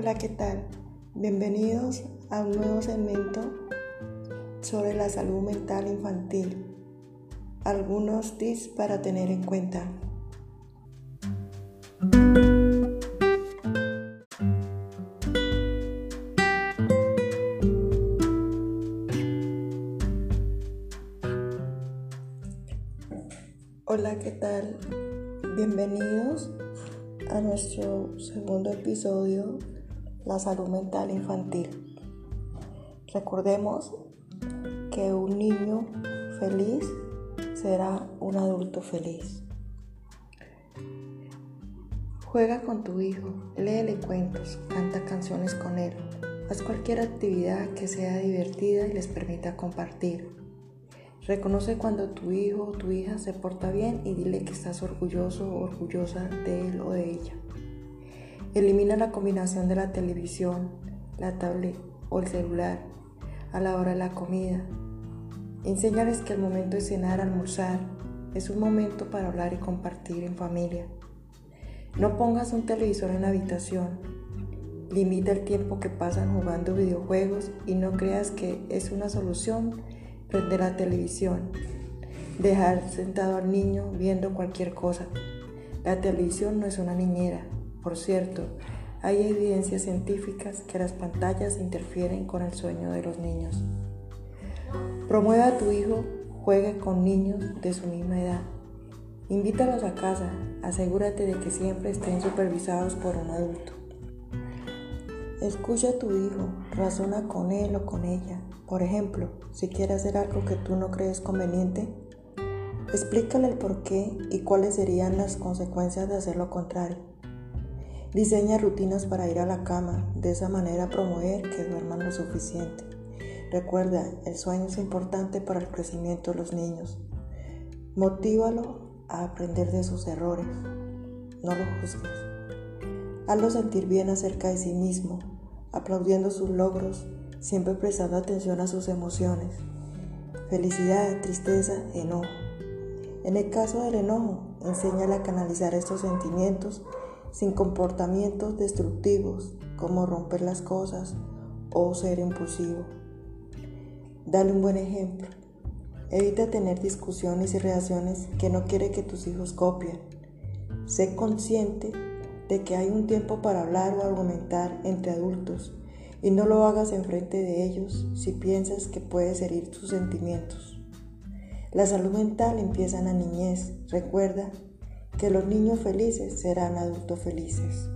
Hola, ¿qué tal? Bienvenidos a un nuevo segmento sobre la salud mental infantil. Algunos tips para tener en cuenta. Hola, ¿qué tal? Bienvenidos a nuestro segundo episodio, la salud mental infantil. Recordemos que un niño feliz será un adulto feliz. Juega con tu hijo, léele cuentos, canta canciones con él, haz cualquier actividad que sea divertida y les permita compartir. Reconoce cuando tu hijo o tu hija se porta bien y dile que estás orgulloso o orgullosa de él o de ella. Elimina la combinación de la televisión, la tablet o el celular a la hora de la comida. Enséñales que el momento de cenar, almorzar, es un momento para hablar y compartir en familia. No pongas un televisor en la habitación. Limita el tiempo que pasan jugando videojuegos y no creas que es una solución prender la televisión, dejar sentado al niño viendo cualquier cosa. La televisión no es una niñera. Por cierto, hay evidencias científicas que las pantallas interfieren con el sueño de los niños. Promueva a tu hijo, juegue con niños de su misma edad. Invítalos a casa, asegúrate de que siempre estén supervisados por un adulto. Escucha a tu hijo, razona con él o con ella. Por ejemplo, si quiere hacer algo que tú no crees conveniente, explícale el por qué y cuáles serían las consecuencias de hacer lo contrario. Diseña rutinas para ir a la cama, de esa manera promover que duerman lo suficiente. Recuerda, el sueño es importante para el crecimiento de los niños. Motívalo a aprender de sus errores. No lo juzgues. Hazlo sentir bien acerca de sí mismo, aplaudiendo sus logros, siempre prestando atención a sus emociones. Felicidad, tristeza, enojo. En el caso del enojo, enséñale a canalizar estos sentimientos sin comportamientos destructivos como romper las cosas o ser impulsivo. Dale un buen ejemplo. Evita tener discusiones y reacciones que no quiere que tus hijos copien. Sé consciente de que hay un tiempo para hablar o argumentar entre adultos y no lo hagas enfrente de ellos si piensas que puedes herir tus sentimientos. La salud mental empieza en la niñez. Recuerda que los niños felices serán adultos felices.